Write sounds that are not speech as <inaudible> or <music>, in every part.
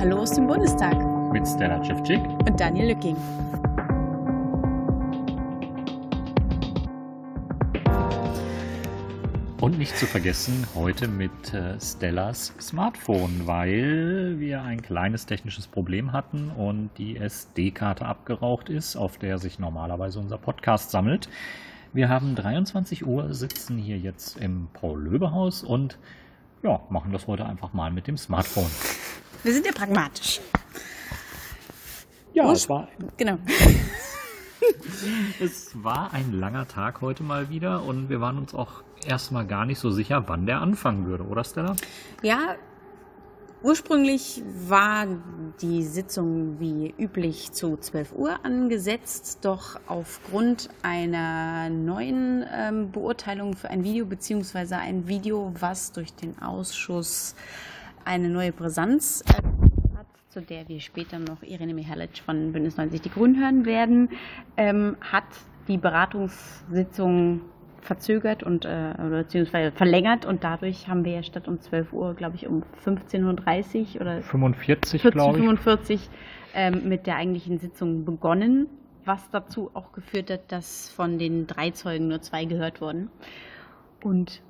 Hallo aus dem Bundestag. Mit Stella Cevcik und Daniel Lücking. Und nicht zu vergessen, heute mit äh, Stellas Smartphone, weil wir ein kleines technisches Problem hatten und die SD-Karte abgeraucht ist, auf der sich normalerweise unser Podcast sammelt. Wir haben 23 Uhr, sitzen hier jetzt im Paul-Löbe-Haus und ja, machen das heute einfach mal mit dem Smartphone. Wir sind ja pragmatisch. Ja, es war. Genau. es war ein langer Tag heute mal wieder und wir waren uns auch erstmal gar nicht so sicher, wann der anfangen würde, oder Stella? Ja, ursprünglich war die Sitzung wie üblich zu 12 Uhr angesetzt, doch aufgrund einer neuen ähm, Beurteilung für ein Video beziehungsweise ein Video, was durch den Ausschuss eine neue Brisanz äh, hat, zu der wir später noch Irene Mihalic von Bündnis 90 Die Grünen hören werden, ähm, hat die Beratungssitzung verzögert und äh, beziehungsweise verlängert und dadurch haben wir ja statt um 12 Uhr, glaube ich, um 15.30 Uhr oder 45, 45 ähm, mit der eigentlichen Sitzung begonnen, was dazu auch geführt hat, dass von den drei Zeugen nur zwei gehört wurden. Und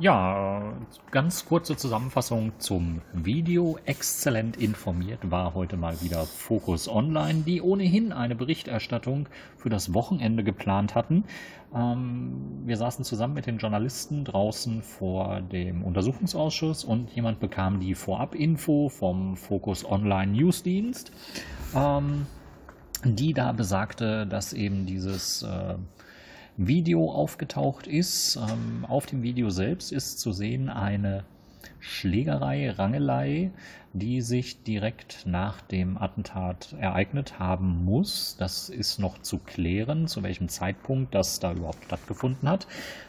ja, ganz kurze Zusammenfassung zum Video. Exzellent informiert war heute mal wieder Focus Online, die ohnehin eine Berichterstattung für das Wochenende geplant hatten. Ähm, wir saßen zusammen mit den Journalisten draußen vor dem Untersuchungsausschuss und jemand bekam die Vorab-Info vom Focus Online Newsdienst, ähm, die da besagte, dass eben dieses äh, Video aufgetaucht ist. Ähm, auf dem Video selbst ist zu sehen eine Schlägerei, Rangelei, die sich direkt nach dem Attentat ereignet haben muss. Das ist noch zu klären, zu welchem Zeitpunkt das da überhaupt stattgefunden hat.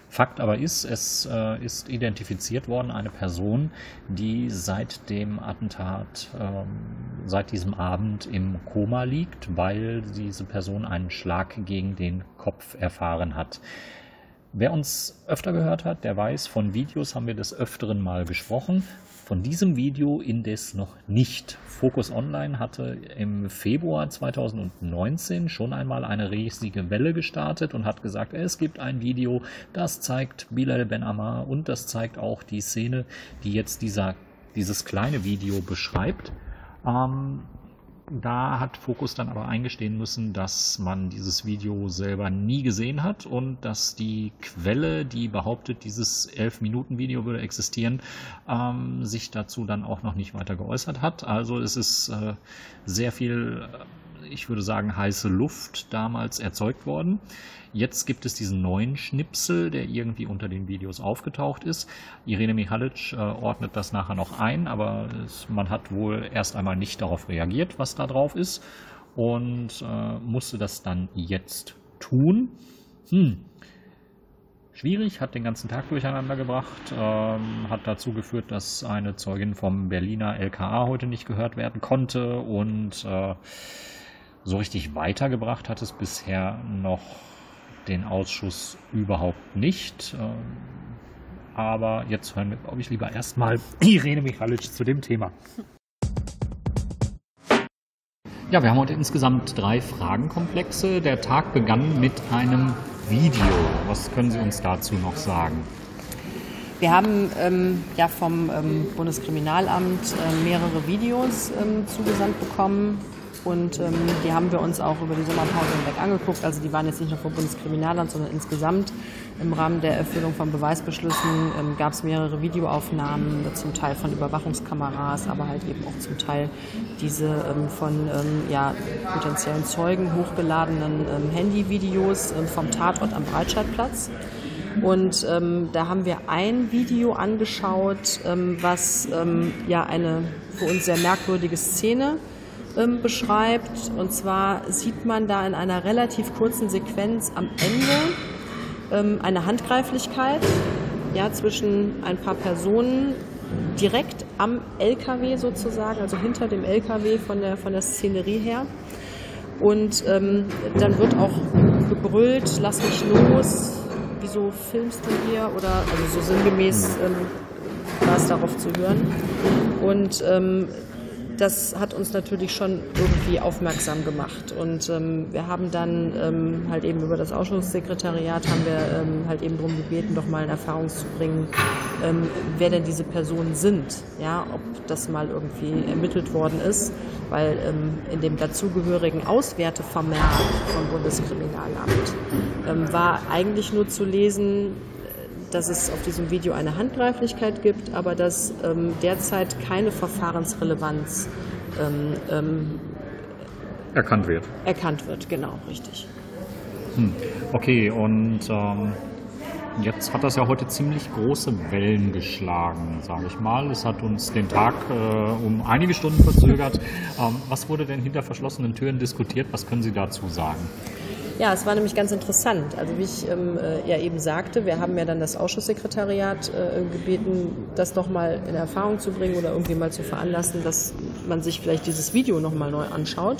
Fakt aber ist, es äh, ist identifiziert worden eine Person, die seit dem Attentat, ähm, seit diesem Abend im Koma liegt, weil diese Person einen Schlag gegen den Kopf erfahren hat. Wer uns öfter gehört hat, der weiß, von Videos haben wir des Öfteren mal gesprochen. Von diesem Video indes noch nicht. Focus Online hatte im Februar 2019 schon einmal eine riesige Welle gestartet und hat gesagt, es gibt ein Video, das zeigt Bilal Ben Ammar und das zeigt auch die Szene, die jetzt dieser, dieses kleine Video beschreibt. Ähm, da hat Focus dann aber eingestehen müssen, dass man dieses Video selber nie gesehen hat und dass die Quelle, die behauptet, dieses 11-Minuten-Video würde existieren, ähm, sich dazu dann auch noch nicht weiter geäußert hat. Also es ist äh, sehr viel, ich würde sagen, heiße Luft damals erzeugt worden. Jetzt gibt es diesen neuen Schnipsel, der irgendwie unter den Videos aufgetaucht ist. Irene Mihalic äh, ordnet das nachher noch ein, aber es, man hat wohl erst einmal nicht darauf reagiert, was da drauf ist und äh, musste das dann jetzt tun. Hm. Schwierig, hat den ganzen Tag durcheinander gebracht, ähm, hat dazu geführt, dass eine Zeugin vom Berliner LKA heute nicht gehört werden konnte und äh, so richtig weitergebracht hat es bisher noch den Ausschuss überhaupt nicht. Ähm, aber jetzt hören wir, glaube ich, lieber erstmal <clears throat> Irene Michalic zu dem Thema. Ja, wir haben heute insgesamt drei Fragenkomplexe. Der Tag begann mit einem Video. Was können Sie uns dazu noch sagen? Wir haben ähm, ja vom ähm, Bundeskriminalamt äh, mehrere Videos ähm, zugesandt bekommen und ähm, die haben wir uns auch über die Sommerpause hinweg angeguckt. Also die waren jetzt nicht nur vom Bundeskriminalamt, sondern insgesamt im Rahmen der Erfüllung von Beweisbeschlüssen ähm, gab es mehrere Videoaufnahmen, zum Teil von Überwachungskameras, aber halt eben auch zum Teil diese ähm, von ähm, ja, potenziellen Zeugen hochgeladenen ähm, Handyvideos ähm, vom Tatort am Breitscheidplatz. Und ähm, da haben wir ein Video angeschaut, ähm, was ähm, ja eine für uns sehr merkwürdige Szene ähm, beschreibt. Und zwar sieht man da in einer relativ kurzen Sequenz am Ende ähm, eine Handgreiflichkeit ja, zwischen ein paar Personen direkt am LKW sozusagen, also hinter dem LKW von der, von der Szenerie her. Und ähm, dann wird auch gebrüllt, lass mich los, wieso filmst du hier? Oder also so sinngemäß ähm, war es darauf zu hören. Und ähm, das hat uns natürlich schon irgendwie aufmerksam gemacht. Und ähm, wir haben dann ähm, halt eben über das Ausschusssekretariat haben wir ähm, halt eben darum gebeten, doch mal in Erfahrung zu bringen, ähm, wer denn diese Personen sind, ja, ob das mal irgendwie ermittelt worden ist, weil ähm, in dem dazugehörigen Auswertevermerk vom Bundeskriminalamt ähm, war eigentlich nur zu lesen, dass es auf diesem Video eine Handgreiflichkeit gibt, aber dass ähm, derzeit keine Verfahrensrelevanz ähm, ähm, erkannt wird. Erkannt wird, genau, richtig. Hm. Okay, und ähm, jetzt hat das ja heute ziemlich große Wellen geschlagen, sage ich mal. Es hat uns den Tag äh, um einige Stunden verzögert. Ähm, was wurde denn hinter verschlossenen Türen diskutiert? Was können Sie dazu sagen? Ja, es war nämlich ganz interessant. Also wie ich ähm, äh, ja eben sagte, wir haben ja dann das Ausschusssekretariat äh, gebeten, das nochmal in Erfahrung zu bringen oder irgendwie mal zu veranlassen, dass man sich vielleicht dieses Video nochmal neu anschaut.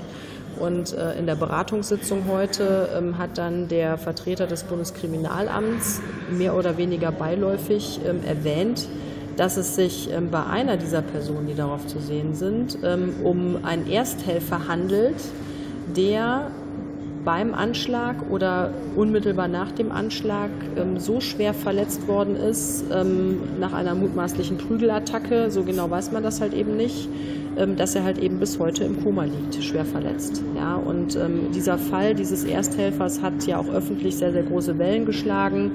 Und äh, in der Beratungssitzung heute ähm, hat dann der Vertreter des Bundeskriminalamts mehr oder weniger beiläufig ähm, erwähnt, dass es sich ähm, bei einer dieser Personen, die darauf zu sehen sind, ähm, um einen Ersthelfer handelt, der beim Anschlag oder unmittelbar nach dem Anschlag ähm, so schwer verletzt worden ist, ähm, nach einer mutmaßlichen Prügelattacke, so genau weiß man das halt eben nicht, ähm, dass er halt eben bis heute im Koma liegt, schwer verletzt. Ja, und ähm, dieser Fall dieses Ersthelfers hat ja auch öffentlich sehr, sehr große Wellen geschlagen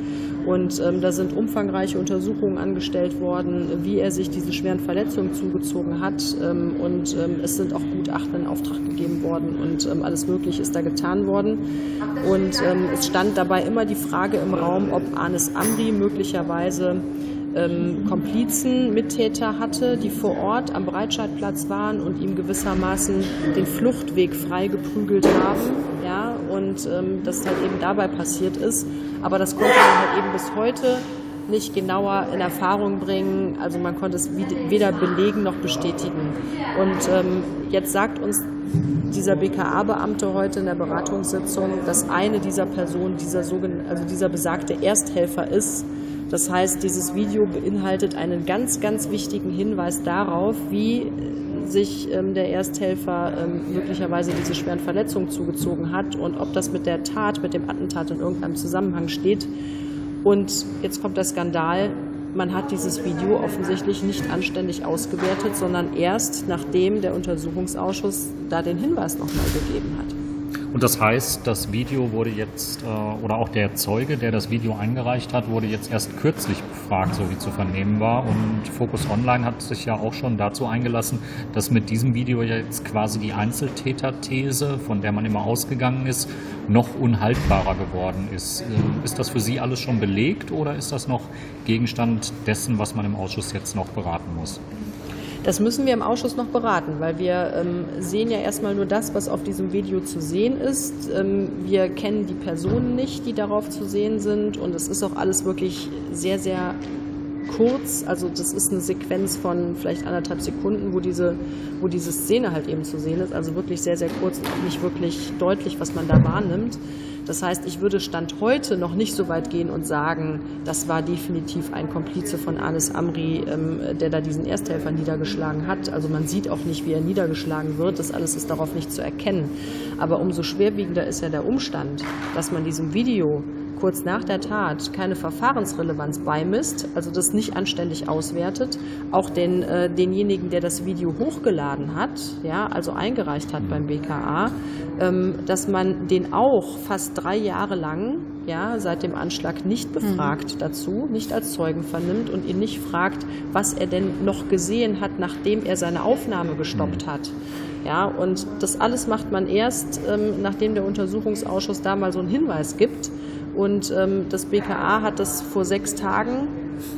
und ähm, da sind umfangreiche Untersuchungen angestellt worden, wie er sich diese schweren Verletzungen zugezogen hat ähm, und es sind auch Gutachten in Auftrag gegeben worden und alles Mögliche ist da getan worden. Und es stand dabei immer die Frage im Raum, ob Anis Amri möglicherweise ähm, Komplizen, Mittäter hatte, die vor Ort am Breitscheidplatz waren und ihm gewissermaßen den Fluchtweg freigeprügelt haben. Ja, und ähm, das halt eben dabei passiert ist. Aber das konnte man halt eben bis heute nicht genauer in Erfahrung bringen. Also man konnte es weder belegen noch bestätigen. Und ähm, jetzt sagt uns dieser BKA-Beamte heute in der Beratungssitzung, dass eine dieser Personen dieser, also dieser besagte Ersthelfer ist, das heißt, dieses Video beinhaltet einen ganz, ganz wichtigen Hinweis darauf, wie sich ähm, der Ersthelfer ähm, möglicherweise diese schweren Verletzungen zugezogen hat und ob das mit der Tat, mit dem Attentat in irgendeinem Zusammenhang steht. Und jetzt kommt der Skandal. Man hat dieses Video offensichtlich nicht anständig ausgewertet, sondern erst nachdem der Untersuchungsausschuss da den Hinweis nochmal gegeben hat. Und das heißt, das Video wurde jetzt, äh, oder auch der Zeuge, der das Video eingereicht hat, wurde jetzt erst kürzlich befragt, so wie zu vernehmen war. Und Focus Online hat sich ja auch schon dazu eingelassen, dass mit diesem Video jetzt quasi die Einzeltäter-These, von der man immer ausgegangen ist, noch unhaltbarer geworden ist. Ähm, ist das für Sie alles schon belegt oder ist das noch Gegenstand dessen, was man im Ausschuss jetzt noch beraten muss? Das müssen wir im Ausschuss noch beraten, weil wir ähm, sehen ja erstmal nur das, was auf diesem Video zu sehen ist. Ähm, wir kennen die Personen nicht, die darauf zu sehen sind und es ist auch alles wirklich sehr, sehr kurz. Also das ist eine Sequenz von vielleicht anderthalb Sekunden, wo diese, wo diese Szene halt eben zu sehen ist. Also wirklich sehr, sehr kurz und auch nicht wirklich deutlich, was man da wahrnimmt. Das heißt, ich würde Stand heute noch nicht so weit gehen und sagen, das war definitiv ein Komplize von Anis Amri, ähm, der da diesen Ersthelfer niedergeschlagen hat. Also man sieht auch nicht, wie er niedergeschlagen wird. Das alles ist darauf nicht zu erkennen. Aber umso schwerwiegender ist ja der Umstand, dass man diesem Video kurz nach der Tat keine Verfahrensrelevanz beimisst, also das nicht anständig auswertet, auch den, äh, denjenigen, der das Video hochgeladen hat, ja, also eingereicht hat beim BKA, ähm, dass man den auch fast drei Jahre lang, ja, seit dem Anschlag nicht befragt mhm. dazu, nicht als Zeugen vernimmt und ihn nicht fragt, was er denn noch gesehen hat, nachdem er seine Aufnahme gestoppt mhm. hat. Ja, und das alles macht man erst, ähm, nachdem der Untersuchungsausschuss da mal so einen Hinweis gibt. Und ähm, das BKA hat das vor sechs Tagen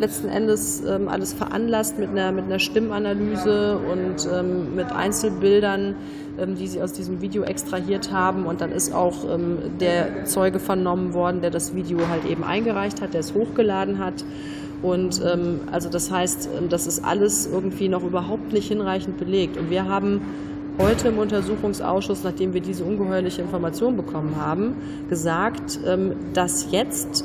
letzten Endes ähm, alles veranlasst mit einer, mit einer Stimmanalyse und ähm, mit Einzelbildern, ähm, die sie aus diesem Video extrahiert haben. Und dann ist auch ähm, der Zeuge vernommen worden, der das Video halt eben eingereicht hat, der es hochgeladen hat. Und ähm, also das heißt, das ist alles irgendwie noch überhaupt nicht hinreichend belegt. Und wir haben heute im Untersuchungsausschuss, nachdem wir diese ungeheuerliche Information bekommen haben, gesagt, ähm, dass jetzt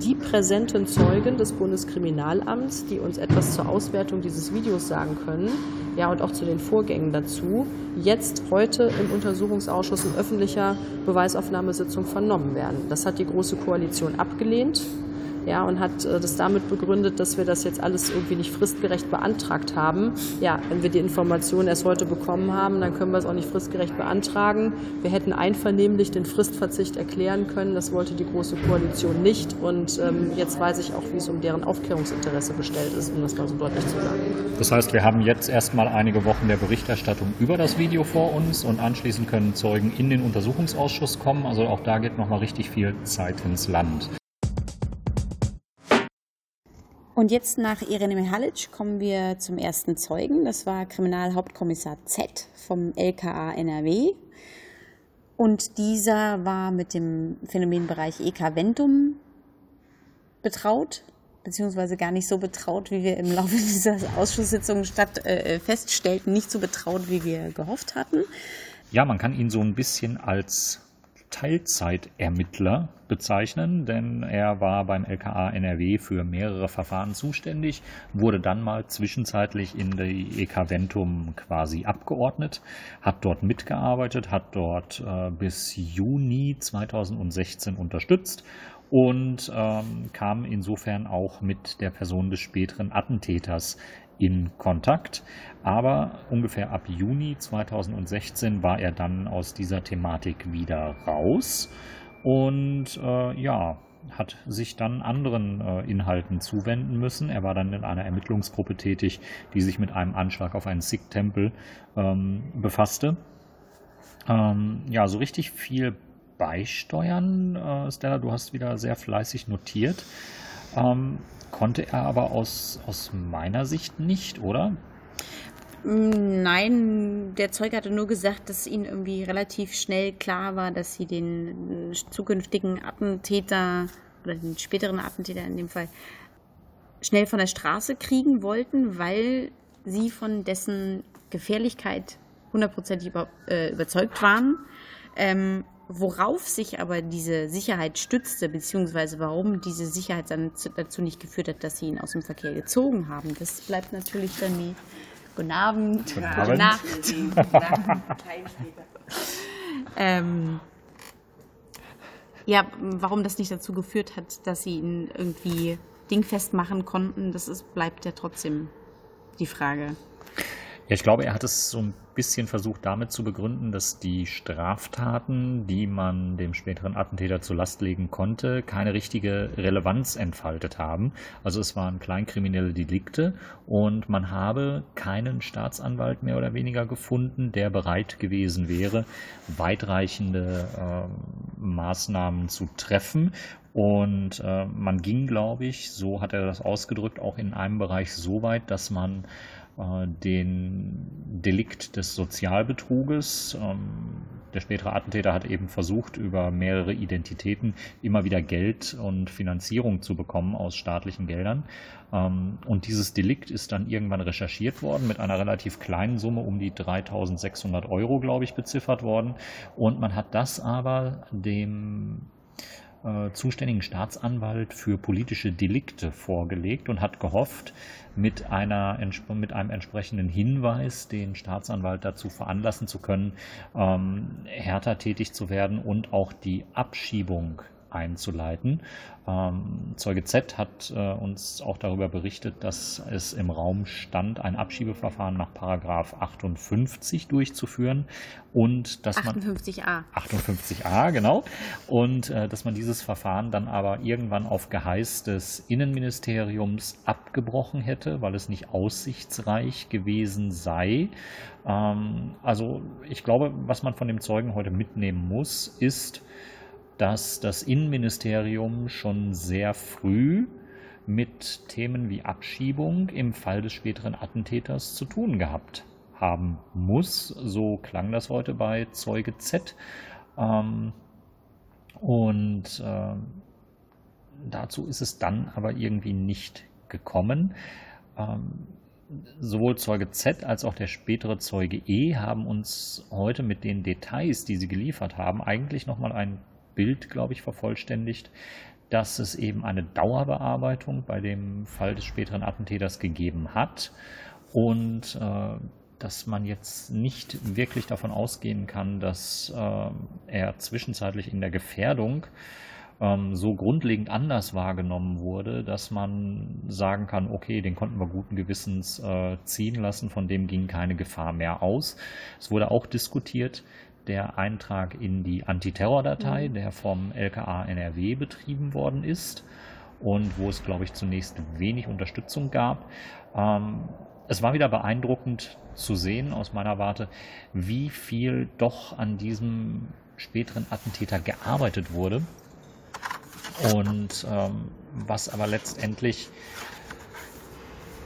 die präsenten Zeugen des Bundeskriminalamts, die uns etwas zur Auswertung dieses Videos sagen können, ja und auch zu den Vorgängen dazu, jetzt heute im Untersuchungsausschuss in öffentlicher Beweisaufnahmesitzung vernommen werden. Das hat die Große Koalition abgelehnt ja, und hat äh, das damit begründet, dass wir das jetzt alles irgendwie nicht fristgerecht beantragt haben. Ja, wenn wir die Informationen erst heute bekommen haben, dann können wir es auch nicht fristgerecht beantragen. Wir hätten einvernehmlich den Fristverzicht erklären können. Das wollte die Große Koalition nicht. Und ähm, jetzt weiß ich auch, wie es um deren Aufklärungsinteresse bestellt ist, um das mal so deutlich zu sagen. Das heißt, wir haben jetzt erstmal einige Wochen der Berichterstattung über das Video vor uns und anschließend können Zeugen in den Untersuchungsausschuss kommen. Also auch da geht nochmal richtig viel Zeit ins Land. Und jetzt nach Irene Mihalic kommen wir zum ersten Zeugen. Das war Kriminalhauptkommissar Z vom LKA NRW. Und dieser war mit dem Phänomenbereich EK Ventum betraut, beziehungsweise gar nicht so betraut, wie wir im Laufe <laughs> dieser Ausschusssitzung statt, äh, feststellten, nicht so betraut, wie wir gehofft hatten. Ja, man kann ihn so ein bisschen als Teilzeitermittler bezeichnen, denn er war beim LKA NRW für mehrere Verfahren zuständig, wurde dann mal zwischenzeitlich in die EK Ventum quasi abgeordnet, hat dort mitgearbeitet, hat dort äh, bis Juni 2016 unterstützt und ähm, kam insofern auch mit der Person des späteren Attentäters in Kontakt. Aber ungefähr ab Juni 2016 war er dann aus dieser Thematik wieder raus und äh, ja, hat sich dann anderen äh, Inhalten zuwenden müssen. Er war dann in einer Ermittlungsgruppe tätig, die sich mit einem Anschlag auf einen Sikh-Tempel ähm, befasste. Ähm, ja, so richtig viel beisteuern, äh, Stella, du hast wieder sehr fleißig notiert. Ähm, konnte er aber aus, aus meiner Sicht nicht, oder? Nein, der Zeuge hatte nur gesagt, dass ihnen irgendwie relativ schnell klar war, dass sie den zukünftigen Attentäter oder den späteren Attentäter in dem Fall schnell von der Straße kriegen wollten, weil sie von dessen Gefährlichkeit hundertprozentig über, äh, überzeugt waren. Ähm, worauf sich aber diese Sicherheit stützte, beziehungsweise warum diese Sicherheit dann dazu nicht geführt hat, dass sie ihn aus dem Verkehr gezogen haben, das bleibt natürlich dann die Guten Abend. Guten Abend. Nacht. <laughs> ähm, ja, warum das nicht dazu geführt hat, dass sie ihn irgendwie dingfest machen konnten, das ist, bleibt ja trotzdem die Frage. Ja, ich glaube, er hat es so ein bisschen versucht damit zu begründen, dass die Straftaten, die man dem späteren Attentäter zur Last legen konnte, keine richtige Relevanz entfaltet haben. Also es waren kleinkriminelle Delikte und man habe keinen Staatsanwalt mehr oder weniger gefunden, der bereit gewesen wäre, weitreichende äh, Maßnahmen zu treffen. Und äh, man ging, glaube ich, so hat er das ausgedrückt, auch in einem Bereich so weit, dass man den Delikt des Sozialbetruges. Ähm, der spätere Attentäter hat eben versucht, über mehrere Identitäten immer wieder Geld und Finanzierung zu bekommen aus staatlichen Geldern. Ähm, und dieses Delikt ist dann irgendwann recherchiert worden, mit einer relativ kleinen Summe, um die 3600 Euro, glaube ich, beziffert worden. Und man hat das aber dem äh, zuständigen Staatsanwalt für politische Delikte vorgelegt und hat gehofft, mit, einer, mit einem entsprechenden Hinweis den Staatsanwalt dazu veranlassen zu können, ähm, härter tätig zu werden und auch die Abschiebung einzuleiten. Ähm, Zeuge Z hat äh, uns auch darüber berichtet, dass es im Raum stand, ein Abschiebeverfahren nach Paragraph 58 durchzuführen und dass 58a. man 58a genau und äh, dass man dieses Verfahren dann aber irgendwann auf Geheiß des Innenministeriums abgebrochen hätte, weil es nicht aussichtsreich gewesen sei. Ähm, also ich glaube, was man von dem Zeugen heute mitnehmen muss, ist dass das Innenministerium schon sehr früh mit Themen wie Abschiebung im Fall des späteren Attentäters zu tun gehabt haben muss. So klang das heute bei Zeuge Z. Ähm, und äh, dazu ist es dann aber irgendwie nicht gekommen. Ähm, sowohl Zeuge Z als auch der spätere Zeuge E haben uns heute mit den Details, die sie geliefert haben, eigentlich nochmal ein Bild, glaube ich, vervollständigt, dass es eben eine Dauerbearbeitung bei dem Fall des späteren Attentäters gegeben hat und äh, dass man jetzt nicht wirklich davon ausgehen kann, dass äh, er zwischenzeitlich in der Gefährdung ähm, so grundlegend anders wahrgenommen wurde, dass man sagen kann, okay, den konnten wir guten Gewissens äh, ziehen lassen, von dem ging keine Gefahr mehr aus. Es wurde auch diskutiert, der Eintrag in die Antiterrordatei, mhm. der vom LKA NRW betrieben worden ist und wo es, glaube ich, zunächst wenig Unterstützung gab. Ähm, es war wieder beeindruckend zu sehen aus meiner Warte, wie viel doch an diesem späteren Attentäter gearbeitet wurde und ähm, was aber letztendlich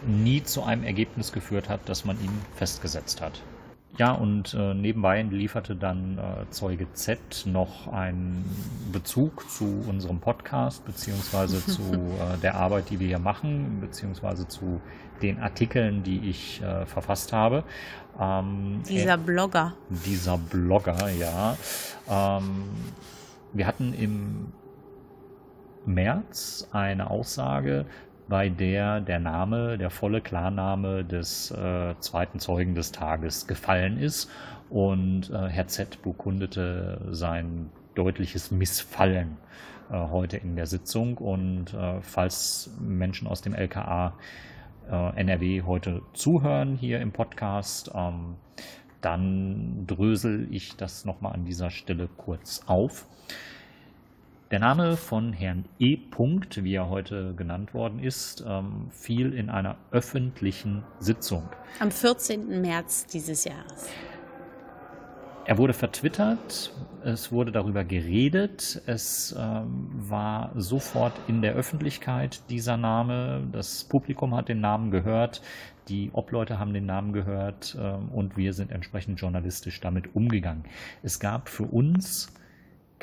nie zu einem Ergebnis geführt hat, dass man ihn festgesetzt hat. Ja, und äh, nebenbei lieferte dann äh, Zeuge Z noch einen Bezug zu unserem Podcast, beziehungsweise <laughs> zu äh, der Arbeit, die wir hier machen, beziehungsweise zu den Artikeln, die ich äh, verfasst habe. Ähm, dieser Blogger. Dieser Blogger, ja. Ähm, wir hatten im März eine Aussage, bei der der Name, der volle Klarname des äh, zweiten Zeugen des Tages gefallen ist. Und äh, Herr Z bekundete sein deutliches Missfallen äh, heute in der Sitzung. Und äh, falls Menschen aus dem LKA äh, NRW heute zuhören hier im Podcast, ähm, dann drösel ich das nochmal an dieser Stelle kurz auf. Der Name von Herrn E. Punkt, wie er heute genannt worden ist, ähm, fiel in einer öffentlichen Sitzung. Am 14. März dieses Jahres. Er wurde vertwittert, es wurde darüber geredet, es ähm, war sofort in der Öffentlichkeit dieser Name, das Publikum hat den Namen gehört, die Obleute haben den Namen gehört ähm, und wir sind entsprechend journalistisch damit umgegangen. Es gab für uns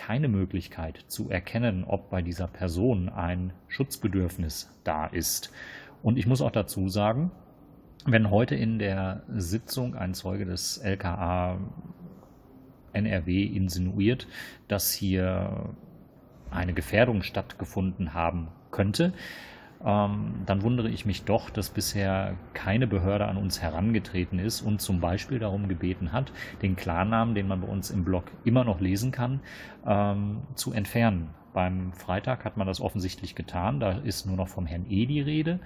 keine Möglichkeit zu erkennen, ob bei dieser Person ein Schutzbedürfnis da ist. Und ich muss auch dazu sagen, wenn heute in der Sitzung ein Zeuge des LKA NRW insinuiert, dass hier eine Gefährdung stattgefunden haben könnte, ähm, dann wundere ich mich doch, dass bisher keine Behörde an uns herangetreten ist und zum Beispiel darum gebeten hat, den Klarnamen, den man bei uns im Blog immer noch lesen kann, ähm, zu entfernen. Beim Freitag hat man das offensichtlich getan. Da ist nur noch vom Herrn E die Rede.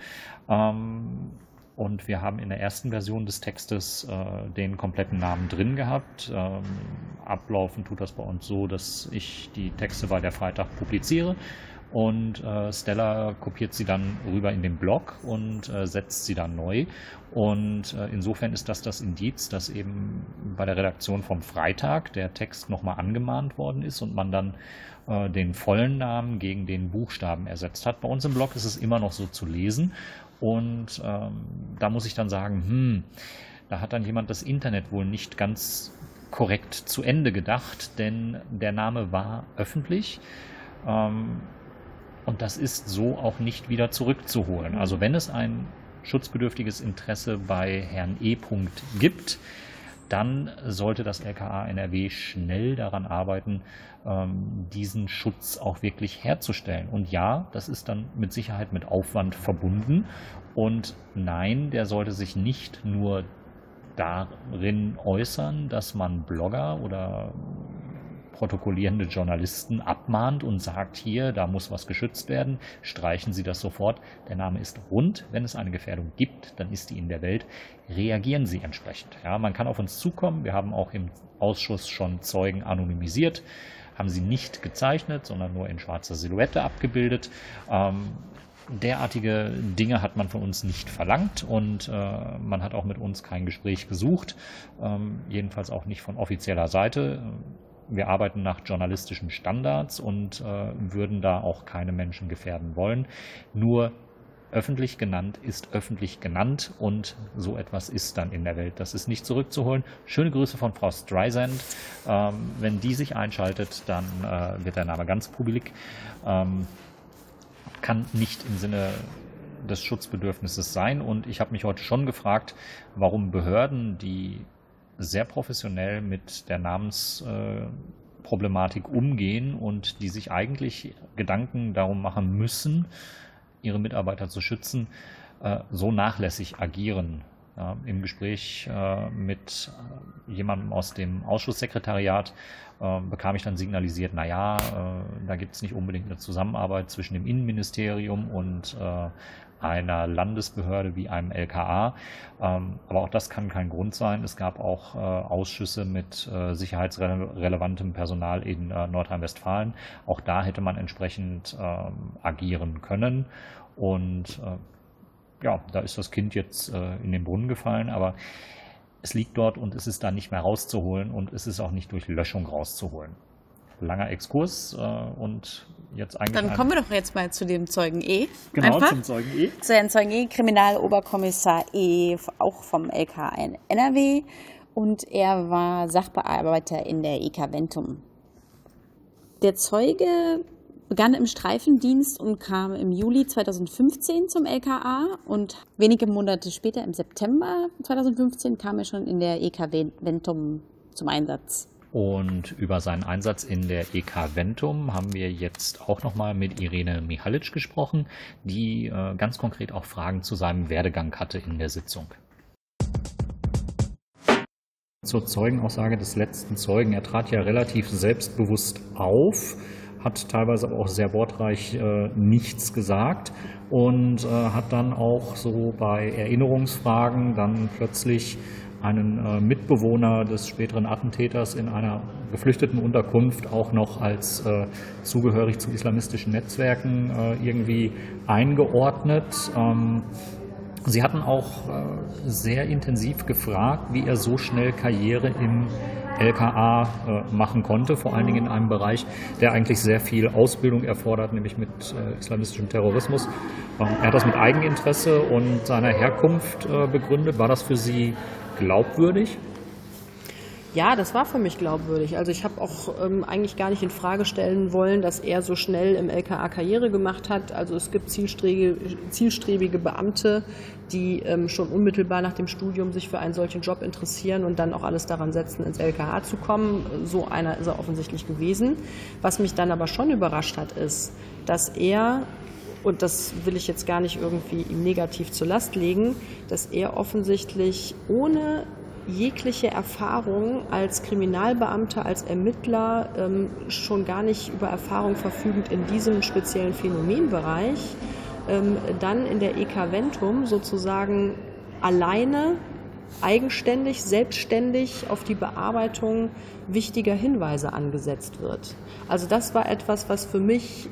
Ähm, und wir haben in der ersten Version des Textes äh, den kompletten Namen drin gehabt. Ähm, ablaufen tut das bei uns so, dass ich die Texte bei der Freitag publiziere und äh, Stella kopiert sie dann rüber in den Blog und äh, setzt sie dann neu. Und äh, insofern ist das das Indiz, dass eben bei der Redaktion vom Freitag der Text nochmal angemahnt worden ist und man dann äh, den vollen Namen gegen den Buchstaben ersetzt hat. Bei uns im Blog ist es immer noch so zu lesen und ähm, da muss ich dann sagen, hm, da hat dann jemand das Internet wohl nicht ganz korrekt zu Ende gedacht, denn der Name war öffentlich. Ähm, und das ist so auch nicht wieder zurückzuholen. Also wenn es ein schutzbedürftiges Interesse bei Herrn E. gibt, dann sollte das LKA NRW schnell daran arbeiten, ähm, diesen Schutz auch wirklich herzustellen. Und ja, das ist dann mit Sicherheit mit Aufwand verbunden. Und nein, der sollte sich nicht nur darin äußern, dass man Blogger oder protokollierende Journalisten abmahnt und sagt, hier, da muss was geschützt werden, streichen Sie das sofort. Der Name ist rund. Wenn es eine Gefährdung gibt, dann ist die in der Welt. Reagieren Sie entsprechend. Ja, man kann auf uns zukommen. Wir haben auch im Ausschuss schon Zeugen anonymisiert, haben sie nicht gezeichnet, sondern nur in schwarzer Silhouette abgebildet. Ähm, derartige Dinge hat man von uns nicht verlangt und äh, man hat auch mit uns kein Gespräch gesucht, ähm, jedenfalls auch nicht von offizieller Seite wir arbeiten nach journalistischen Standards und äh, würden da auch keine Menschen gefährden wollen. Nur öffentlich genannt ist öffentlich genannt und so etwas ist dann in der Welt. Das ist nicht zurückzuholen. Schöne Grüße von Frau Streisand. Ähm, wenn die sich einschaltet, dann äh, wird der Name ganz publik. Ähm, kann nicht im Sinne des Schutzbedürfnisses sein. Und ich habe mich heute schon gefragt, warum Behörden, die sehr professionell mit der Namens, äh, Problematik umgehen und die sich eigentlich Gedanken darum machen müssen, ihre Mitarbeiter zu schützen, äh, so nachlässig agieren. Ja, Im Gespräch äh, mit jemandem aus dem Ausschusssekretariat äh, bekam ich dann signalisiert, naja, äh, da gibt es nicht unbedingt eine Zusammenarbeit zwischen dem Innenministerium und äh, einer Landesbehörde wie einem LKA. Ähm, aber auch das kann kein Grund sein. Es gab auch äh, Ausschüsse mit äh, sicherheitsrelevantem Personal in äh, Nordrhein-Westfalen. Auch da hätte man entsprechend ähm, agieren können. Und ja, da ist das Kind jetzt in den Brunnen gefallen, aber es liegt dort und es ist da nicht mehr rauszuholen und es ist auch nicht durch Löschung rauszuholen. Langer Exkurs und jetzt eigentlich. Dann kommen wir doch jetzt mal zu dem Zeugen E. Genau, Einfach. zum Zeugen E. Zu Herrn Zeugen E, Kriminaloberkommissar E, auch vom LK NRW. Und er war Sachbearbeiter in der EK Ventum. Der Zeuge begann im Streifendienst und kam im Juli 2015 zum LKA und wenige Monate später, im September 2015, kam er schon in der EK Ventum zum Einsatz. Und über seinen Einsatz in der EK Ventum haben wir jetzt auch nochmal mit Irene Mihalic gesprochen, die äh, ganz konkret auch Fragen zu seinem Werdegang hatte in der Sitzung. Zur Zeugenaussage des letzten Zeugen. Er trat ja relativ selbstbewusst auf, hat teilweise aber auch sehr wortreich äh, nichts gesagt und äh, hat dann auch so bei Erinnerungsfragen dann plötzlich einen äh, Mitbewohner des späteren Attentäters in einer geflüchteten Unterkunft auch noch als äh, zugehörig zu islamistischen Netzwerken äh, irgendwie eingeordnet. Ähm, Sie hatten auch äh, sehr intensiv gefragt, wie er so schnell Karriere im LKA äh, machen konnte, vor allen Dingen in einem Bereich, der eigentlich sehr viel Ausbildung erfordert, nämlich mit äh, islamistischem Terrorismus. Ähm, er hat das mit Eigeninteresse und seiner Herkunft begründet. War das für Sie glaubwürdig? Ja, das war für mich glaubwürdig. Also ich habe auch ähm, eigentlich gar nicht in Frage stellen wollen, dass er so schnell im LKA Karriere gemacht hat. Also es gibt zielstrebige, zielstrebige Beamte, die ähm, schon unmittelbar nach dem Studium sich für einen solchen Job interessieren und dann auch alles daran setzen, ins LKA zu kommen. So einer ist er offensichtlich gewesen. Was mich dann aber schon überrascht hat, ist, dass er und das will ich jetzt gar nicht irgendwie ihm negativ zur Last legen, dass er offensichtlich ohne jegliche Erfahrung als Kriminalbeamter, als Ermittler ähm, schon gar nicht über Erfahrung verfügend in diesem speziellen Phänomenbereich, ähm, dann in der EK Ventum sozusagen alleine eigenständig, selbstständig auf die Bearbeitung wichtiger Hinweise angesetzt wird. Also das war etwas, was für mich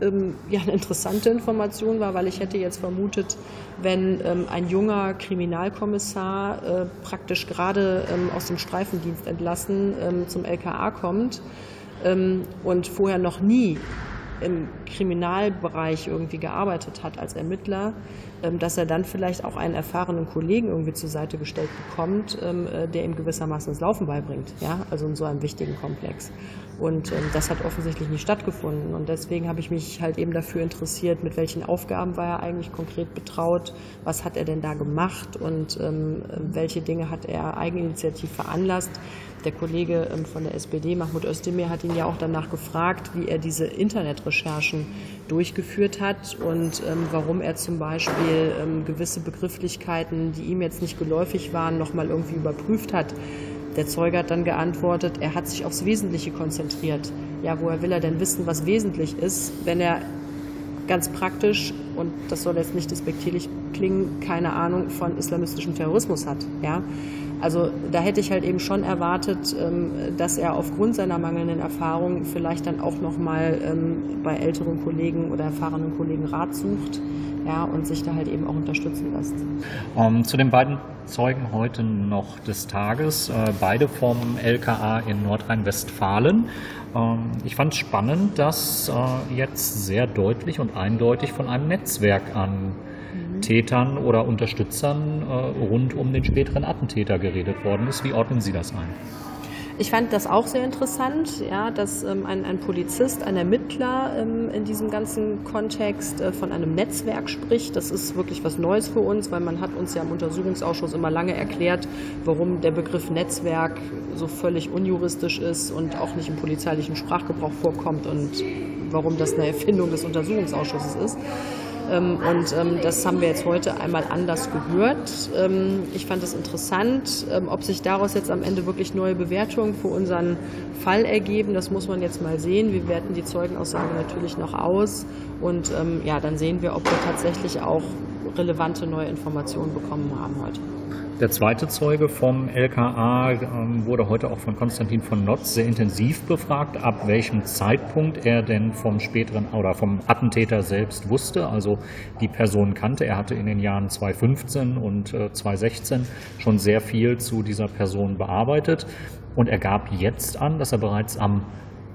ähm, ja eine interessante Information war, weil ich hätte jetzt vermutet, wenn ähm, ein junger Kriminalkommissar äh, praktisch gerade ähm, aus dem Streifendienst entlassen ähm, zum LKA kommt ähm, und vorher noch nie im Kriminalbereich irgendwie gearbeitet hat als Ermittler, ähm, dass er dann vielleicht auch einen erfahrenen Kollegen irgendwie zur Seite gestellt bekommt, ähm, äh, der ihm gewissermaßen das Laufen beibringt, ja, also in so einem wichtigen Komplex. Und ähm, das hat offensichtlich nicht stattgefunden. Und deswegen habe ich mich halt eben dafür interessiert, mit welchen Aufgaben war er eigentlich konkret betraut, was hat er denn da gemacht und welche Dinge hat er eigeninitiativ veranlasst. Der Kollege von der SPD, Mahmoud Özdemir, hat ihn ja auch danach gefragt, wie er diese Internetrecherchen durchgeführt hat und ähm, warum er zum Beispiel ähm, gewisse Begrifflichkeiten, die ihm jetzt nicht geläufig waren, nochmal irgendwie überprüft hat. Der Zeuge hat dann geantwortet, er hat sich aufs Wesentliche konzentriert. Ja, woher will er denn wissen, was wesentlich ist, wenn er ganz praktisch, und das soll jetzt nicht despektierlich klingen, keine Ahnung von islamistischem Terrorismus hat. Ja? Also da hätte ich halt eben schon erwartet, ähm, dass er aufgrund seiner mangelnden Erfahrung vielleicht dann auch nochmal ähm, bei älteren Kollegen oder erfahrenen Kollegen Rat sucht ja, und sich da halt eben auch unterstützen lässt. Um, ähm, zu den beiden Zeugen heute noch des Tages, äh, beide vom LKA in Nordrhein-Westfalen. Ähm, ich fand es spannend, dass äh, jetzt sehr deutlich und eindeutig von einem Netzwerk an Tätern oder Unterstützern äh, rund um den späteren Attentäter geredet worden ist. Wie ordnen Sie das ein? Ich fand das auch sehr interessant, ja, dass ähm, ein, ein, Polizist, ein Ermittler ähm, in diesem ganzen Kontext äh, von einem Netzwerk spricht. Das ist wirklich was Neues für uns, weil man hat uns ja im Untersuchungsausschuss immer lange erklärt, warum der Begriff Netzwerk so völlig unjuristisch ist und auch nicht im polizeilichen Sprachgebrauch vorkommt und warum das eine Erfindung des Untersuchungsausschusses ist. Ähm, und ähm, das haben wir jetzt heute einmal anders gehört. Ähm, ich fand es interessant, ob sich daraus jetzt am Ende wirklich neue Bewertungen für unseren Fall ergeben. Das muss man jetzt mal sehen. Wir werten die Zeugenaussage natürlich noch aus. Und ja, dann sehen wir, ob wir tatsächlich auch relevante neue Informationen bekommen haben heute. Der zweite Zeuge vom LKA ähm, wurde heute auch von Konstantin von Notz sehr intensiv befragt, ab welchem Zeitpunkt er denn vom späteren oder vom Attentäter selbst wusste, also die Person kannte. Er hatte in den Jahren 2015 und 2016 äh, schon sehr viel zu dieser Person bearbeitet und er gab jetzt an, dass er bereits am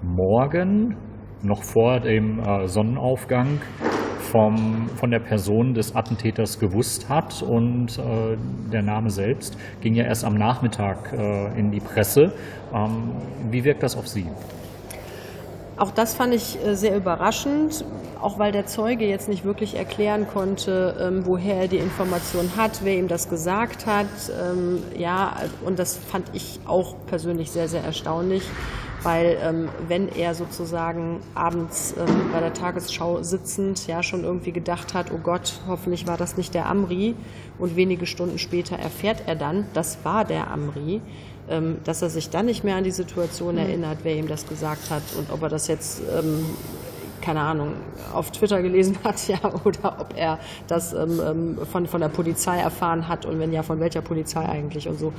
Morgen, noch vor dem äh, Sonnenaufgang, vom, von der Person des Attentäters gewusst hat. Und äh, der Name selbst ging ja erst am Nachmittag äh, in die Presse. Ähm, wie wirkt das auf Sie? Auch das fand ich äh, sehr überraschend, auch weil der Zeuge jetzt nicht wirklich erklären konnte, ähm, woher er die Information hat, wer ihm das gesagt hat. Ähm, ja, und das fand ich auch persönlich sehr, sehr erstaunlich weil ähm, wenn er sozusagen abends ähm, bei der Tagesschau sitzend ja schon irgendwie gedacht hat, oh Gott, hoffentlich war das nicht der Amri und wenige Stunden später erfährt er dann, das war der Amri, ähm, dass er sich dann nicht mehr an die Situation mhm. erinnert, wer ihm das gesagt hat und ob er das jetzt ähm, keine Ahnung, auf Twitter gelesen <laughs> hat, ja, oder ob er das ähm, ähm, von, von der Polizei erfahren hat und wenn ja, von welcher Polizei eigentlich und so.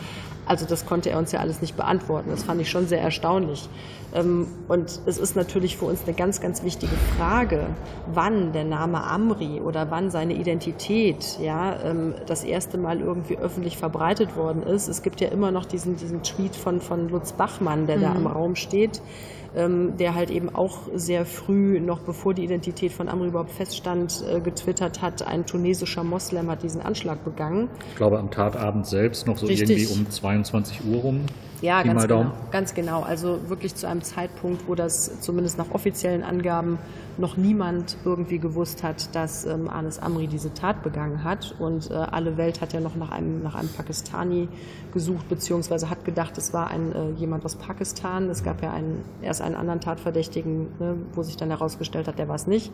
Also das konnte er uns ja alles nicht beantworten. Das fand ich schon sehr erstaunlich. Ähm, und es ist natürlich für uns eine ganz, ganz wichtige Frage, wann der Name Amri oder wann seine Identität ja, ähm, das erste Mal irgendwie öffentlich verbreitet worden ist. Es gibt ja immer noch diesen, diesen Tweet von, von Lutz Bachmann, der mhm. da im Raum steht ähm, der halt eben auch sehr früh, noch bevor die Identität von Amri überhaupt feststand, äh, getwittert hat, ein tunesischer Moslem hat diesen Anschlag begangen. Ich glaube am Tatabend selbst noch so Richtig. irgendwie um 22 Uhr rum. Ja, ganz genau, ganz genau. Also wirklich zu einem Zeitpunkt, wo das zumindest nach offiziellen Angaben noch niemand irgendwie gewusst hat, dass ähm, Anis Amri diese Tat begangen hat. Und äh, alle Welt hat ja noch nach einem, nach einem Pakistani gesucht, beziehungsweise hat gedacht, es war ein, äh, jemand aus Pakistan. Es gab ja einen, erst einen anderen Tatverdächtigen, ne, wo sich dann herausgestellt hat, der war es nicht.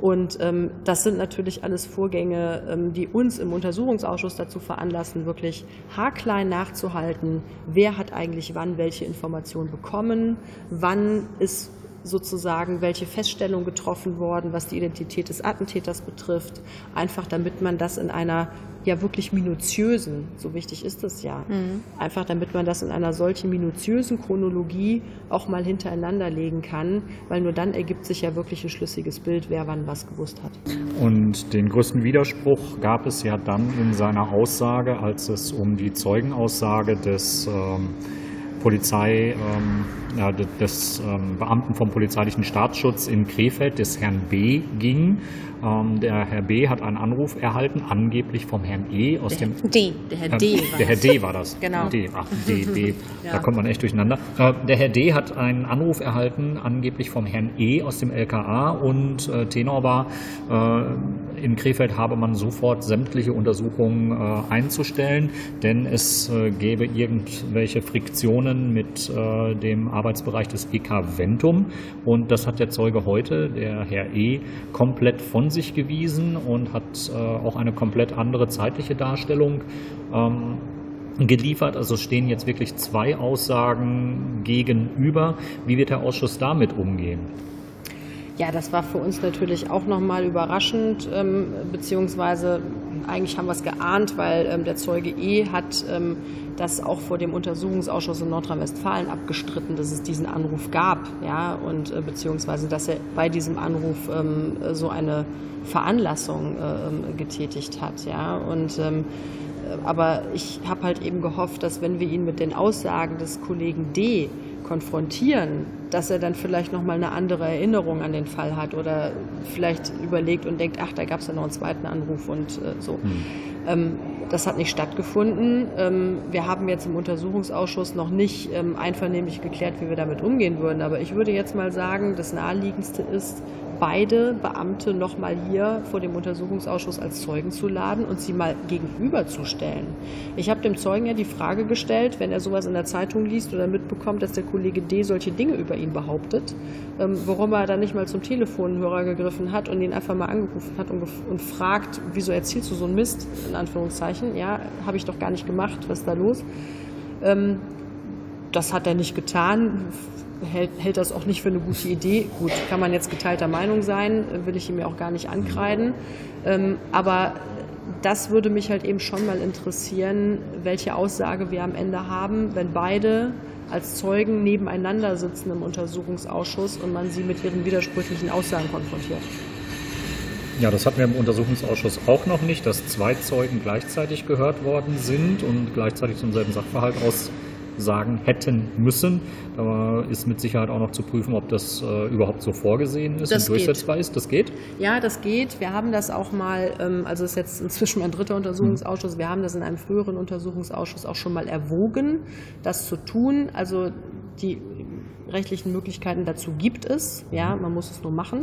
Und ähm, das sind natürlich alles Vorgänge, ähm, die uns im Untersuchungsausschuss dazu veranlassen, wirklich haarklein nachzuhalten, wer hat eigentlich wann welche Informationen bekommen, wann ist sozusagen, welche Feststellung getroffen worden, was die Identität des Attentäters betrifft, einfach damit man das in einer ja wirklich minutiösen, so wichtig ist es ja, mhm. einfach damit man das in einer solchen minutiösen Chronologie auch mal hintereinander legen kann, weil nur dann ergibt sich ja wirklich ein schlüssiges Bild, wer wann was gewusst hat. Und den größten Widerspruch gab es ja dann in seiner Aussage, als es um die Zeugenaussage des ähm, Polizei, ähm, ja, des ähm, Beamten vom polizeilichen Staatsschutz in Krefeld, des Herrn B., ging. Ähm, der Herr B. hat einen Anruf erhalten, angeblich vom Herrn E. aus der dem. D. Der Herr D. Äh, der Herr D. war das. Genau. D. Ach, D, B. <laughs> ja. Da kommt man echt durcheinander. Äh, der Herr D. hat einen Anruf erhalten, angeblich vom Herrn E. aus dem LKA und äh, Tenor war, äh, in Krefeld habe man sofort sämtliche Untersuchungen äh, einzustellen, denn es äh, gäbe irgendwelche Friktionen mit dem Arbeitsbereich des EK Ventum und das hat der Zeuge heute, der Herr E., komplett von sich gewiesen und hat äh, auch eine komplett andere zeitliche Darstellung ähm, geliefert. Also stehen jetzt wirklich zwei Aussagen gegenüber. Wie wird der Ausschuss damit umgehen? Ja, das war für uns natürlich auch nochmal überraschend, ähm, beziehungsweise eigentlich haben wir es geahnt, weil ähm, der Zeuge E hat ähm, das auch vor dem Untersuchungsausschuss in Nordrhein-Westfalen abgestritten, dass es diesen Anruf gab, ja, und äh, beziehungsweise dass er bei diesem Anruf ähm, so eine Veranlassung äh, getätigt hat, ja, und ähm, aber ich habe halt eben gehofft, dass wenn wir ihn mit den Aussagen des Kollegen D konfrontieren, dass er dann vielleicht noch mal eine andere Erinnerung an den Fall hat oder vielleicht überlegt und denkt, ach, da gab es ja noch einen zweiten Anruf und äh, so. Hm. Ähm, Das hat nicht stattgefunden. Ähm, wir haben jetzt im Untersuchungsausschuss noch nicht ähm, einvernehmlich geklärt, wie wir damit umgehen würden. Aber ich würde jetzt mal sagen, das Naheliegendste ist, beide Beamte noch mal hier vor dem Untersuchungsausschuss als Zeugen zu laden und sie mal gegenüberzustellen. Ich habe dem Zeugen ja die Frage gestellt, wenn er sowas in der Zeitung liest oder mitbekommt, dass der Kollege D solche Dinge über ihn behauptet, ähm, warum er dann nicht mal zum Telefonhörer gegriffen hat und ihn einfach mal angerufen hat und, und fragt, wieso erzählst du so ein Mist, in Anführungszeichen. Ja, habe ich doch gar nicht gemacht, was ist da los? Ähm, das hat er nicht getan hält, hält das auch nicht für eine gute Idee. Gut, kann man jetzt geteilter Meinung sein, will ich ihm ja auch gar nicht ankreiden. Ähm, aber das würde mich halt eben schon mal interessieren, welche Aussage wir am Ende haben, wenn beide als Zeugen nebeneinander sitzen im Untersuchungsausschuss und man sie mit ihren widersprüchlichen Aussagen konfrontiert. Ja, das hatten wir im Untersuchungsausschuss auch noch nicht, dass zwei Zeugen gleichzeitig gehört worden sind und gleichzeitig zum selben Sachverhalt aus sagen hätten müssen. Da ist mit Sicherheit auch noch zu prüfen, ob das äh, überhaupt so vorgesehen ist das und durchsetzbar geht. ist. Das geht? Ja, das geht. Wir haben das auch mal, ähm, also es ist jetzt inzwischen mein dritter Untersuchungsausschuss, wir haben das in einem früheren Untersuchungsausschuss auch schon mal erwogen, das zu tun. Also die rechtlichen Möglichkeiten dazu gibt es. Ja, man muss es nur machen.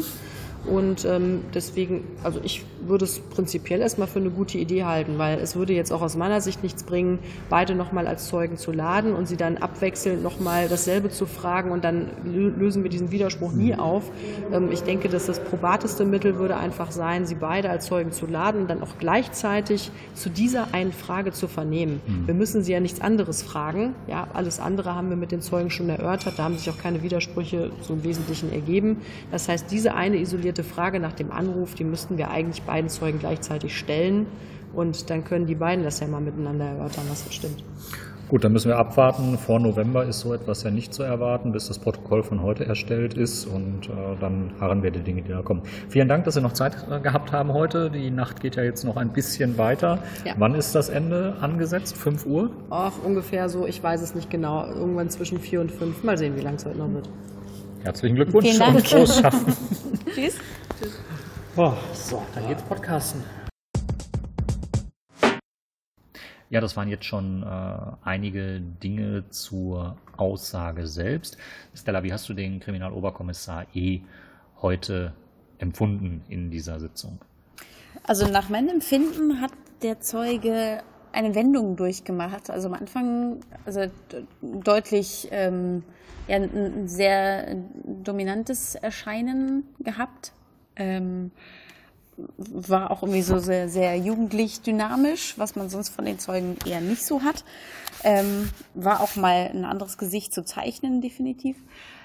Und ähm, deswegen, also ich würde es prinzipiell erstmal für eine gute Idee halten, weil es würde jetzt auch aus meiner Sicht nichts bringen, beide nochmal als Zeugen zu laden und sie dann abwechselnd nochmal dasselbe zu fragen und dann lösen wir diesen Widerspruch nie auf. Ähm, ich denke, dass das probateste Mittel würde einfach sein, sie beide als Zeugen zu laden und dann auch gleichzeitig zu dieser einen Frage zu vernehmen. Mhm. Wir müssen sie ja nichts anderes fragen. Ja, alles andere haben wir mit den Zeugen schon erörtert. Da haben sich auch keine Widersprüche so im Wesentlichen ergeben. Das heißt, diese eine isolierte konkrete Frage nach dem Anruf, die müssten wir eigentlich beiden Zeugen gleichzeitig stellen. Und dann können die beiden das ja mal miteinander erörtern, was das stimmt. Gut, dann müssen wir abwarten. Vor November ist so etwas ja nicht zu erwarten, bis das Protokoll von heute erstellt ist. Und äh, dann harren wir die Dinge, die da kommen. Vielen Dank, dass Sie noch Zeit äh, gehabt haben heute. Die Nacht geht ja jetzt noch ein bisschen weiter. Ja. Wann ist das Ende angesetzt? 5 Uhr? Ach, ungefähr so. Ich weiß es nicht genau. Irgendwann zwischen 4 und 5. Mal sehen, wie lange es heute noch wird. Herzlichen Glückwunsch Vielen Dank. und frohes Schaffen. <laughs> Tschüss. Oh, so, dann geht's Podcasten. Ja, das waren jetzt schon äh, einige Dinge zur Aussage selbst. Stella, wie hast du den Kriminaloberkommissar E heute empfunden in dieser Sitzung? Also nach meinem Empfinden hat der Zeuge eine Wendung durchgemacht. Also am Anfang also deutlich ähm, ja, ein sehr dominantes Erscheinen gehabt. Ähm, war auch irgendwie so sehr, sehr jugendlich dynamisch, was man sonst von den Zeugen eher nicht so hat. Ähm, war auch mal ein anderes Gesicht zu zeichnen, definitiv.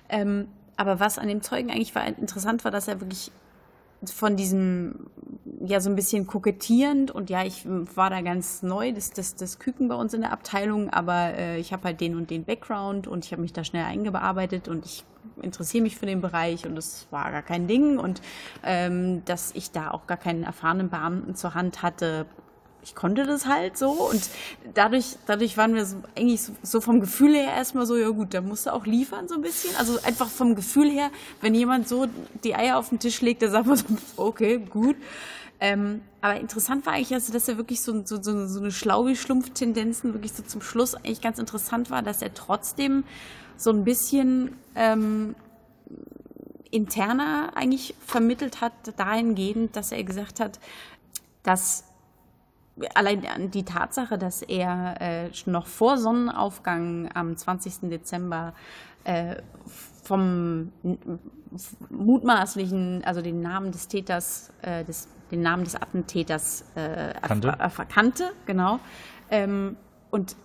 Ähm, aber was an dem Zeugen eigentlich war interessant war, dass er wirklich von diesem, ja, so ein bisschen kokettierend und ja, ich war da ganz neu, das, das, das Küken bei uns in der Abteilung, aber äh, ich habe halt den und den Background und ich habe mich da schnell eingearbeitet und ich interessiere mich für den Bereich und das war gar kein Ding und ähm, dass ich da auch gar keinen erfahrenen Beamten zur Hand hatte, ich konnte das halt so und dadurch, dadurch waren wir so, eigentlich so, so, vom Gefühl her erstmal so, ja gut, da musst du auch liefern so ein bisschen. Also einfach vom Gefühl her, wenn jemand so die Eier auf den Tisch legt, dann sagt man <laughs> so, okay, gut. Ähm, aber interessant war eigentlich, also, dass er wirklich so, so, so, so eine Schlaubi-Schlumpf-Tendenzen wirklich so zum Schluss eigentlich ganz interessant war, dass er trotzdem so ein bisschen ähm, interner eigentlich vermittelt hat, dahingehend, dass er gesagt hat, dass allein die Tatsache, dass er äh, noch vor Sonnenaufgang am 20. Dezember äh, vom mutmaßlichen, also den Namen des Täters, äh, des, den Namen des Attentäters äh, kannte. kannte, genau. Ähm, und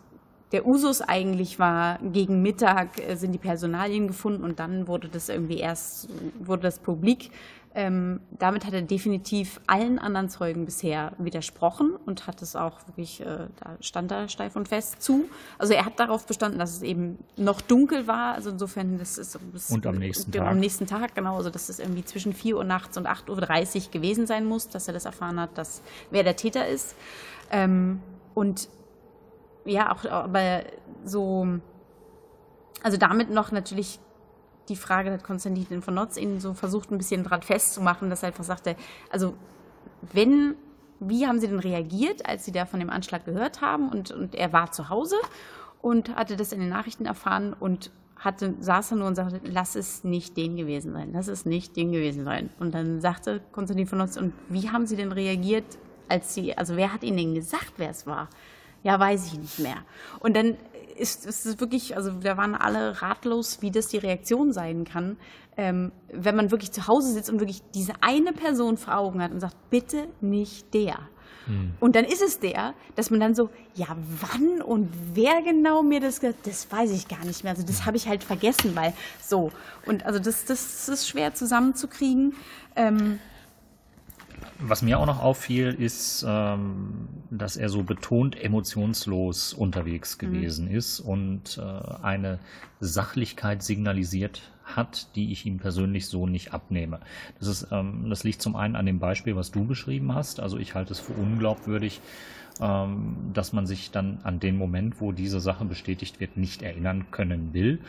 der Usus eigentlich war, gegen Mittag äh, sind die Personalien gefunden und dann wurde das irgendwie erst, wurde das publik. Ähm, damit hat er definitiv allen anderen Zeugen bisher widersprochen und hat es auch wirklich, äh, da stand er steif und fest zu. Also er hat darauf bestanden, dass es eben noch dunkel war. Also insofern, das ist das, und am nächsten Tag. Am nächsten Tag, genau. Also dass es irgendwie zwischen 4 Uhr nachts und 8.30 Uhr gewesen sein muss, dass er das erfahren hat, dass wer der Täter ist. Ähm, und ja, auch aber so, also damit noch natürlich die Frage hat Konstantin von Notz ihn so versucht, ein bisschen dran festzumachen, dass er einfach sagte, also wenn wie haben Sie denn reagiert, als Sie da von dem Anschlag gehört haben? Und, und er war zu Hause und hatte das in den Nachrichten erfahren und hatte, saß er nur und sagte, lass es nicht den gewesen sein, lass es nicht den gewesen sein. Und dann sagte Konstantin von uns, und wie haben Sie denn reagiert, als Sie, also wer hat Ihnen denn gesagt, wer es war? Ja, weiß ich nicht mehr. Und dann ist, ist es wirklich, also wir waren alle ratlos, wie das die Reaktion sein kann, ähm, wenn man wirklich zu Hause sitzt und wirklich diese eine Person vor Augen hat und sagt, bitte nicht der. Hm. Und dann ist es der, dass man dann so, ja, wann und wer genau mir das gesagt das weiß ich gar nicht mehr. Also das habe ich halt vergessen, weil so. Und also das, das ist schwer zusammenzukriegen. Ähm, was mir auch noch auffiel, ist, ähm, dass er so betont emotionslos unterwegs mhm. gewesen mhm. ist und äh, eine Sachlichkeit signalisiert hat, die ich ihm persönlich so nicht abnehme. Das, ist, ähm, das liegt zum einen an dem Beispiel, was du beschrieben hast. Also ich halte es für unglaubwürdig, ähm, dass man sich dann an den Moment, wo diese Sache bestätigt wird, nicht erinnern können will.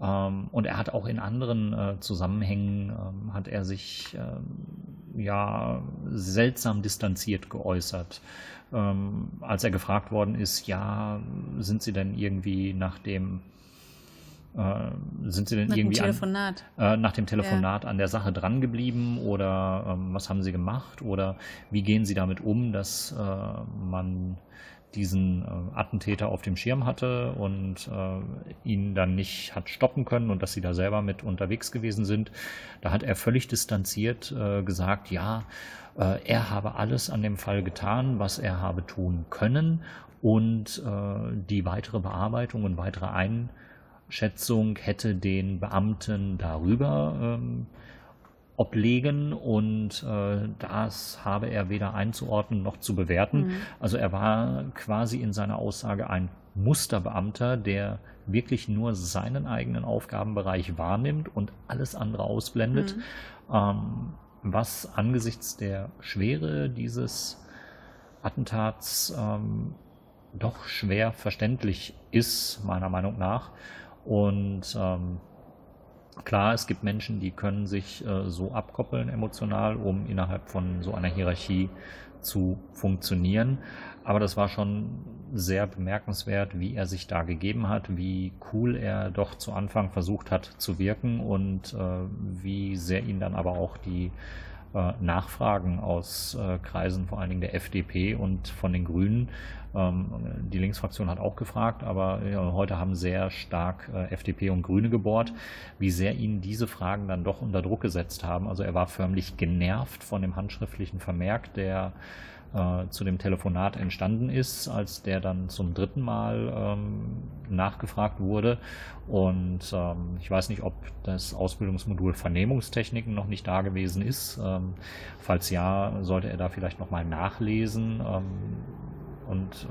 Ähm, und er hat auch in anderen äh, Zusammenhängen, ähm, hat er sich ähm, ja seltsam distanziert geäußert. Ähm, als er gefragt worden ist, ja, sind Sie denn irgendwie nach dem äh, sind Sie denn nach irgendwie an, äh, nach dem Telefonat ja. an der Sache dran geblieben oder ähm, was haben Sie gemacht oder wie gehen Sie damit um, dass äh, man diesen äh, Attentäter auf dem Schirm hatte und äh, ihn dann nicht hat stoppen können und dass sie da selber mit unterwegs gewesen sind. Da hat er völlig distanziert äh, gesagt, ja, äh, er habe alles an dem Fall getan, was er habe tun können und äh, die weitere Bearbeitung und weitere Einstellung Schätzung hätte den Beamten darüber ähm, oblegen und äh, das habe er weder einzuordnen noch zu bewerten. Mhm. Also er war quasi in seiner Aussage ein Musterbeamter, der wirklich nur seinen eigenen Aufgabenbereich wahrnimmt und alles andere ausblendet, mhm. ähm, was angesichts der Schwere dieses Attentats ähm, doch schwer verständlich ist, meiner Meinung nach. Und ähm, klar, es gibt Menschen, die können sich äh, so abkoppeln emotional, um innerhalb von so einer Hierarchie zu funktionieren. Aber das war schon sehr bemerkenswert, wie er sich da gegeben hat, wie cool er doch zu Anfang versucht hat zu wirken und äh, wie sehr ihn dann aber auch die äh, Nachfragen aus äh, Kreisen, vor allen Dingen der FDP und von den Grünen. Ähm, die Linksfraktion hat auch gefragt, aber heute haben sehr stark äh, FDP und Grüne gebohrt, wie sehr ihn diese Fragen dann doch unter Druck gesetzt haben. Also er war förmlich genervt von dem handschriftlichen Vermerk, der äh, zu dem Telefonat entstanden ist, als der dann zum dritten Mal ähm, nachgefragt wurde. Und ähm, ich weiß nicht, ob das Ausbildungsmodul Vernehmungstechniken noch nicht da gewesen ist. Ähm, falls ja, sollte er da vielleicht nochmal nachlesen ähm, und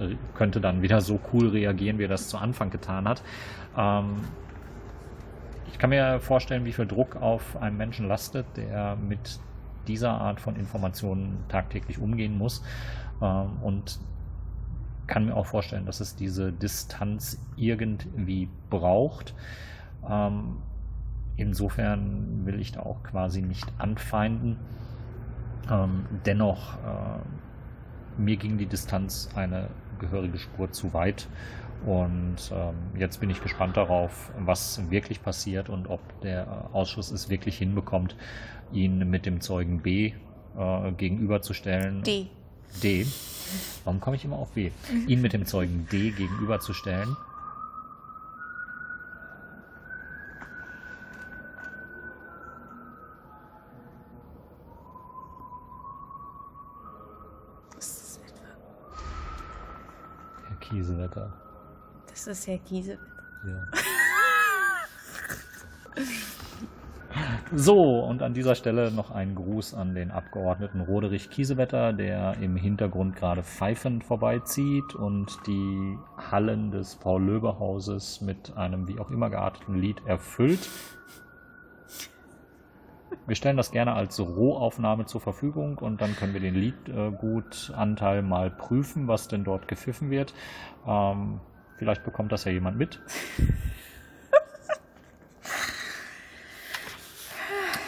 äh, könnte dann wieder so cool reagieren, wie er das zu Anfang getan hat. Ähm, ich kann mir vorstellen, wie viel Druck auf einen Menschen lastet, der mit dieser Art von Informationen tagtäglich umgehen muss. Ähm, und kann mir auch vorstellen, dass es diese Distanz irgendwie braucht. Ähm, insofern will ich da auch quasi nicht anfeinden. Ähm, dennoch, äh, mir ging die Distanz eine gehörige Spur zu weit. Und ähm, jetzt bin ich gespannt darauf, was wirklich passiert und ob der Ausschuss es wirklich hinbekommt, ihn mit dem Zeugen B äh, gegenüberzustellen. D. D. Warum komme ich immer auf B? <laughs> Ihn mit dem Zeugen D gegenüberzustellen. Kiesewetter. Das ist Herr Kiesewetter. Ja. <laughs> So, und an dieser Stelle noch ein Gruß an den Abgeordneten Roderich Kiesewetter, der im Hintergrund gerade pfeifend vorbeizieht und die Hallen des Paul-Löbe-Hauses mit einem wie auch immer gearteten Lied erfüllt. Wir stellen das gerne als Rohaufnahme zur Verfügung und dann können wir den Liedgutanteil mal prüfen, was denn dort gepfiffen wird. Ähm, vielleicht bekommt das ja jemand mit. <laughs>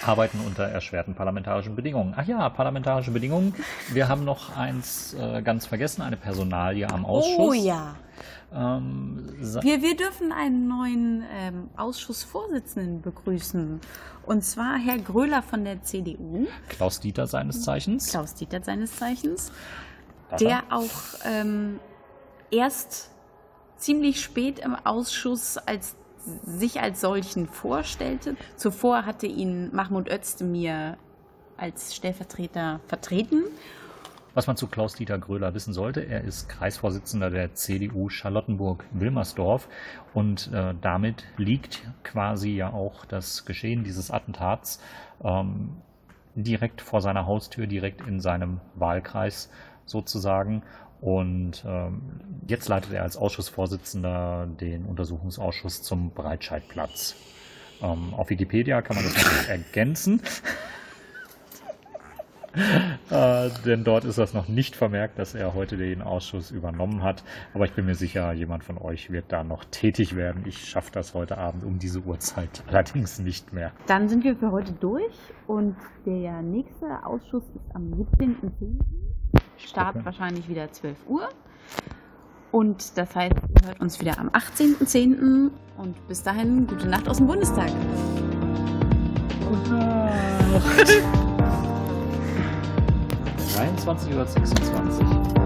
arbeiten unter erschwerten parlamentarischen Bedingungen. Ach ja, parlamentarische Bedingungen. Wir haben noch eins äh, ganz vergessen, eine Personalie am Ausschuss. Oh ja. Ähm, wir, wir dürfen einen neuen ähm, Ausschussvorsitzenden begrüßen. Und zwar Herr Gröler von der CDU. Klaus Dieter seines Zeichens. Klaus Dieter seines Zeichens. Der auch ähm, erst ziemlich spät im Ausschuss als sich als solchen vorstellte. Zuvor hatte ihn Mahmoud Özdemir als Stellvertreter vertreten. Was man zu Klaus-Dieter Gröler wissen sollte, er ist Kreisvorsitzender der CDU Charlottenburg-Wilmersdorf und äh, damit liegt quasi ja auch das Geschehen dieses Attentats ähm, direkt vor seiner Haustür, direkt in seinem Wahlkreis sozusagen. Und ähm, jetzt leitet er als Ausschussvorsitzender den Untersuchungsausschuss zum Breitscheidplatz. Ähm, auf Wikipedia kann man das <laughs> ergänzen. Äh, denn dort ist das noch nicht vermerkt, dass er heute den Ausschuss übernommen hat. Aber ich bin mir sicher, jemand von euch wird da noch tätig werden. Ich schaffe das heute Abend um diese Uhrzeit <laughs> allerdings nicht mehr. Dann sind wir für heute durch und der nächste Ausschuss ist am 17.10. Start wahrscheinlich wieder 12 Uhr. Und das heißt, ihr hört uns wieder am 18.10. Und bis dahin, gute Nacht aus dem Bundestag. Gute Nacht. <laughs> 23.26 Uhr.